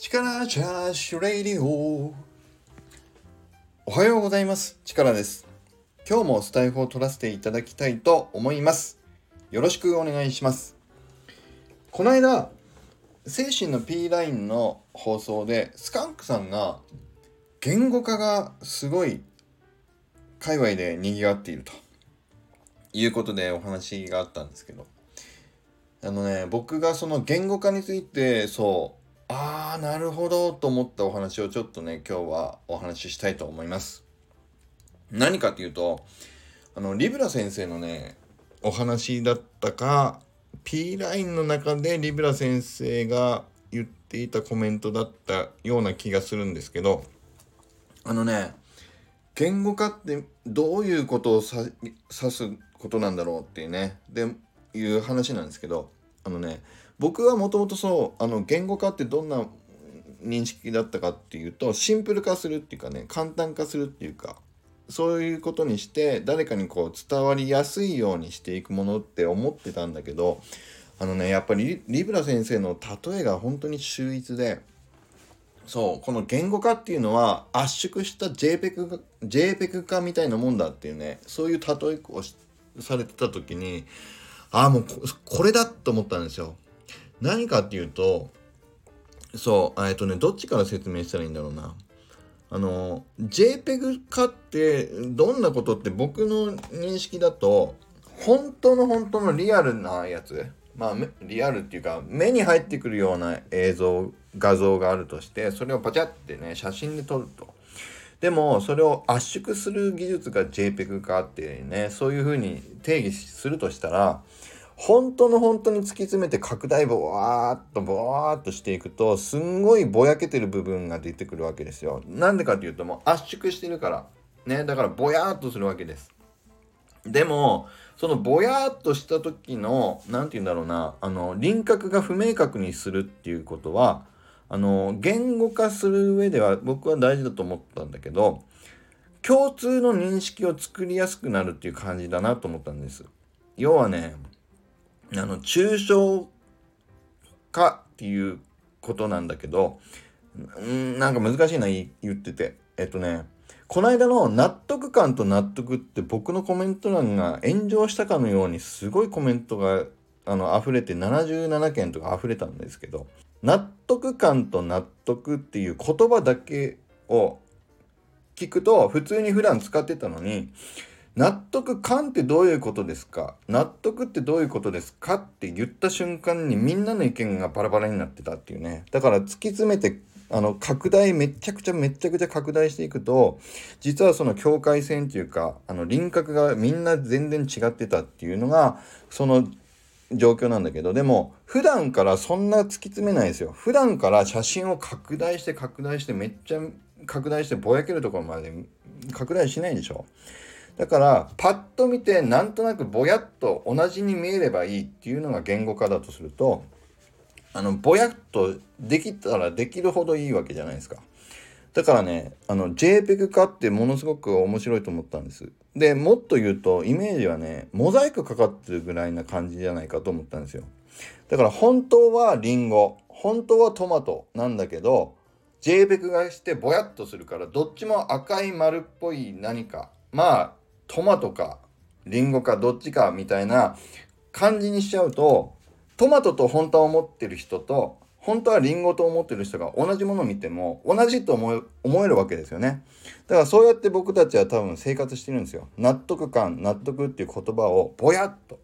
力チャーシュレイディオおはようございます。力です。今日もスタイフを取らせていただきたいと思います。よろしくお願いします。この間精神の P ラインの放送でスカンクさんが言語化がすごい界隈で賑わっていると。いうことでお話があったんですけど。あのね僕がその言語化についてそうなるほどと思ったお話をちょっとね今日はお話ししたいと思います。何かっていうとあのリブラ先生のねお話だったか P ラインの中でリブラ先生が言っていたコメントだったような気がするんですけどあのね言語化ってどういうことを指すことなんだろうっていうねでいう話なんですけどあのね僕はもともとそうあの言語化ってどんな認識だったかっていうとシンプル化するっていうかね簡単化するっていうかそういうことにして誰かにこう伝わりやすいようにしていくものって思ってたんだけどあのねやっぱりリブラ先生の例えが本当に秀逸でそうこの言語化っていうのは圧縮した JPEG, JPEG 化みたいなもんだっていうねそういう例えをされてた時にああもうこれだと思ったんですよ。何かっていうとそうえっとねどっちから説明したらいいんだろうな。あの JPEG 化ってどんなことって僕の認識だと本当の本当のリアルなやつまあリアルっていうか目に入ってくるような映像画像があるとしてそれをパチャってね写真で撮るとでもそれを圧縮する技術が JPEG 化っていうねそういうふうに定義するとしたら本当の本当に突き詰めて拡大ボワーっとボワーっとしていくとすんごいぼやけてる部分が出てくるわけですよ。なんでかっていうともう圧縮してるから。ね、だからぼやーっとするわけです。でもそのぼやーっとした時の何て言うんだろうなあの輪郭が不明確にするっていうことはあの言語化する上では僕は大事だと思ったんだけど共通の認識を作りやすくなるっていう感じだなと思ったんです。要はねあの抽象化っていうことなんだけどんなんか難しいな言ってて。えっとねこの間の納得感と納得って僕のコメント欄が炎上したかのようにすごいコメントがあの溢れて77件とか溢れたんですけど納得感と納得っていう言葉だけを聞くと普通に普段使ってたのに納得感ってどういうことですか？納得ってどういうことですかって言った瞬間にみんなの意見がバラバラになってたっていうね。だから突き詰めてあの拡大めちゃくちゃめちゃくちゃ拡大していくと実はその境界線っていうかあの輪郭がみんな全然違ってたっていうのがその状況なんだけどでも普段からそんな突き詰めないですよ。普段から写真を拡大して拡大してめっちゃ拡大してぼやけるところまで拡大しないでしょ。だからパッと見てなんとなくぼやっと同じに見えればいいっていうのが言語化だとするとあのぼやっとできたらできるほどいいわけじゃないですか。だからねあの JPEG 化ってものすごく面白いと思ったんです。でもっと言うとイメージはねモザイクかかってるぐらいな感じじゃないかと思ったんですよ。だから本当はリンゴ本当はトマトなんだけど JPEG がしてぼやっとするからどっちも赤い丸っぽい何かまあトマトかリンゴかどっちかみたいな感じにしちゃうとトマトと本当は思ってる人と本当はリンゴと思ってる人が同じものを見ても同じと思えるわけですよね。だからそうやって僕たちは多分生活してるんですよ。納得感、納得っていう言葉をぼやっと。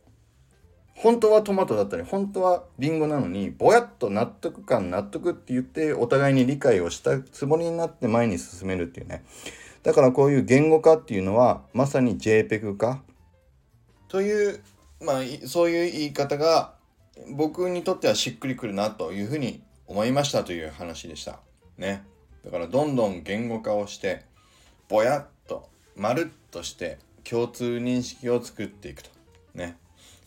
本当はトマトだったり、本当はリンゴなのに、ぼやっと納得感、納得って言ってお互いに理解をしたつもりになって前に進めるっていうね。だからこういう言語化っていうのはまさに JPEG 化というまあそういう言い方が僕にとってはしっくりくるなというふうに思いましたという話でした。ね。だからどんどん言語化をしてぼやっとまるっとして共通認識を作っていくと。ね。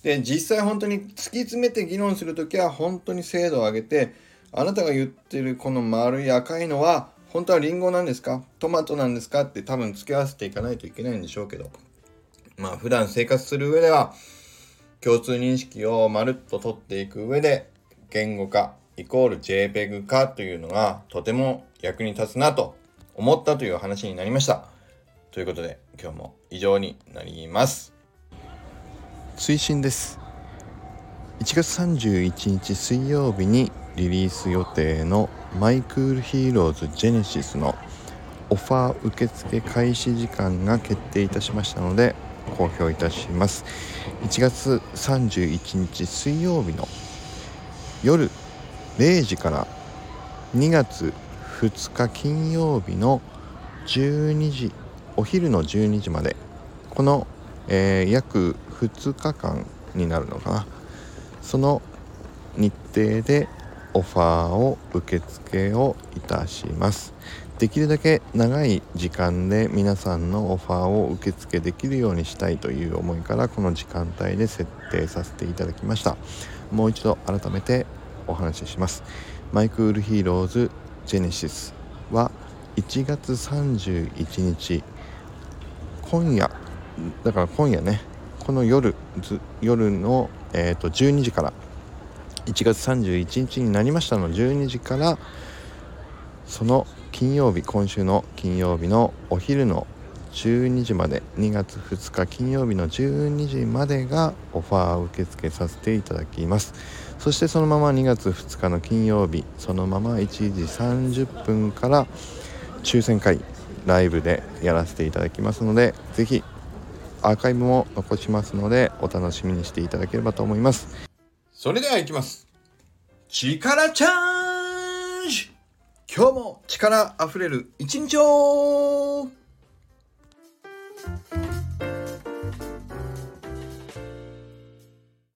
で実際本当に突き詰めて議論する時は本当に精度を上げてあなたが言ってるこの丸い赤いのは本当はリンゴなんですか？トマトなんですか？って多分付け合わせていかないといけないんでしょうけどまあ普段生活する上では共通認識をまるっと取っていく上で言語化イコール JPEG 化というのがとても役に立つなと思ったという話になりました。ということで今日も以上になります。追伸です。1月31日水曜日にリリース予定のマイクールヒーローズジェネシスのオファー受付開始時間が決定いたしましたので公表いたします。1月31日水曜日の夜0時から2月2日金曜日の12時お昼の12時までこの、えー、約2日間になるのかな。その日程でオファーを受付をいたします。できるだけ長い時間で皆さんのオファーを受付できるようにしたいという思いからこの時間帯で設定させていただきました。もう一度改めてお話しします。マイクールヒーローズジェネシスは1月31日。今夜だから今夜ね。この夜夜の、えーと12時から1月31日になりましたの12時からその金曜日今週の金曜日のお昼の12時まで2月2日金曜日の12時までがオファーを受け付けさせていただきます。そしてそのまま2月2日の金曜日そのまま1時30分から抽選会ライブでやらせていただきますので是非アーカイブも残しますのでお楽しみにしていただければと思います。それではいきます。力チャージ。今日も力あふれる一日を。